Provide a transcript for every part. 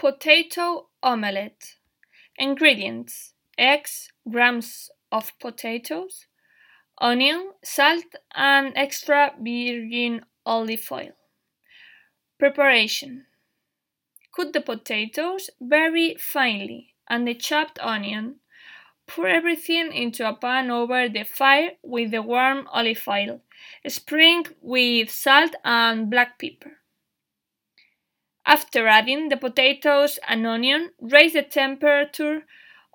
Potato omelette. Ingredients eggs, grams of potatoes, onion, salt, and extra virgin olive oil. Preparation Cut the potatoes very finely and the chopped onion. Pour everything into a pan over the fire with the warm olive oil. Sprinkle with salt and black pepper. After adding the potatoes and onion, raise the temperature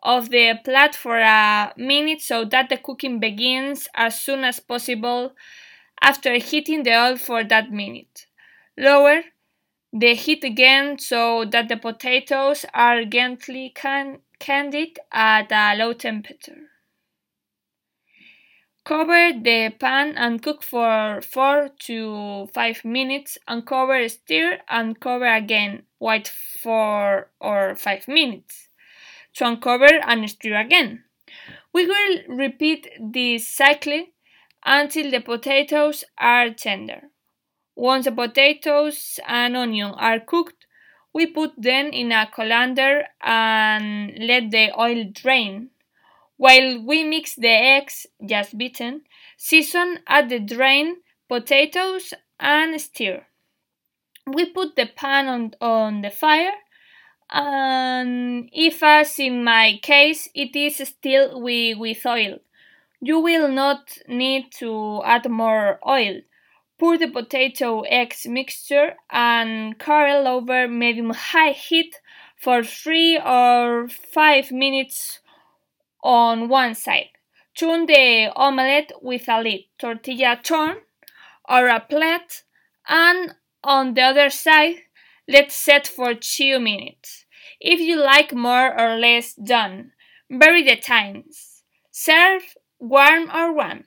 of the plate for a minute so that the cooking begins as soon as possible after heating the oil for that minute. Lower the heat again so that the potatoes are gently can- candied at a low temperature. Cover the pan and cook for 4 to 5 minutes Uncover, stir and cover again wait 4 or 5 minutes to uncover and stir again. We will repeat this cycle until the potatoes are tender. Once the potatoes and onion are cooked, we put them in a colander and let the oil drain. While we mix the eggs just beaten, season, add the drained potatoes and stir. We put the pan on, on the fire and if as in my case it is still with, with oil, you will not need to add more oil. Pour the potato eggs mixture and cover over medium high heat for 3 or 5 minutes on one side. Turn the omelette with a lid, tortilla torn or a plate, and on the other side, let's set for 2 minutes. If you like more or less done, vary the times. Serve warm or warm.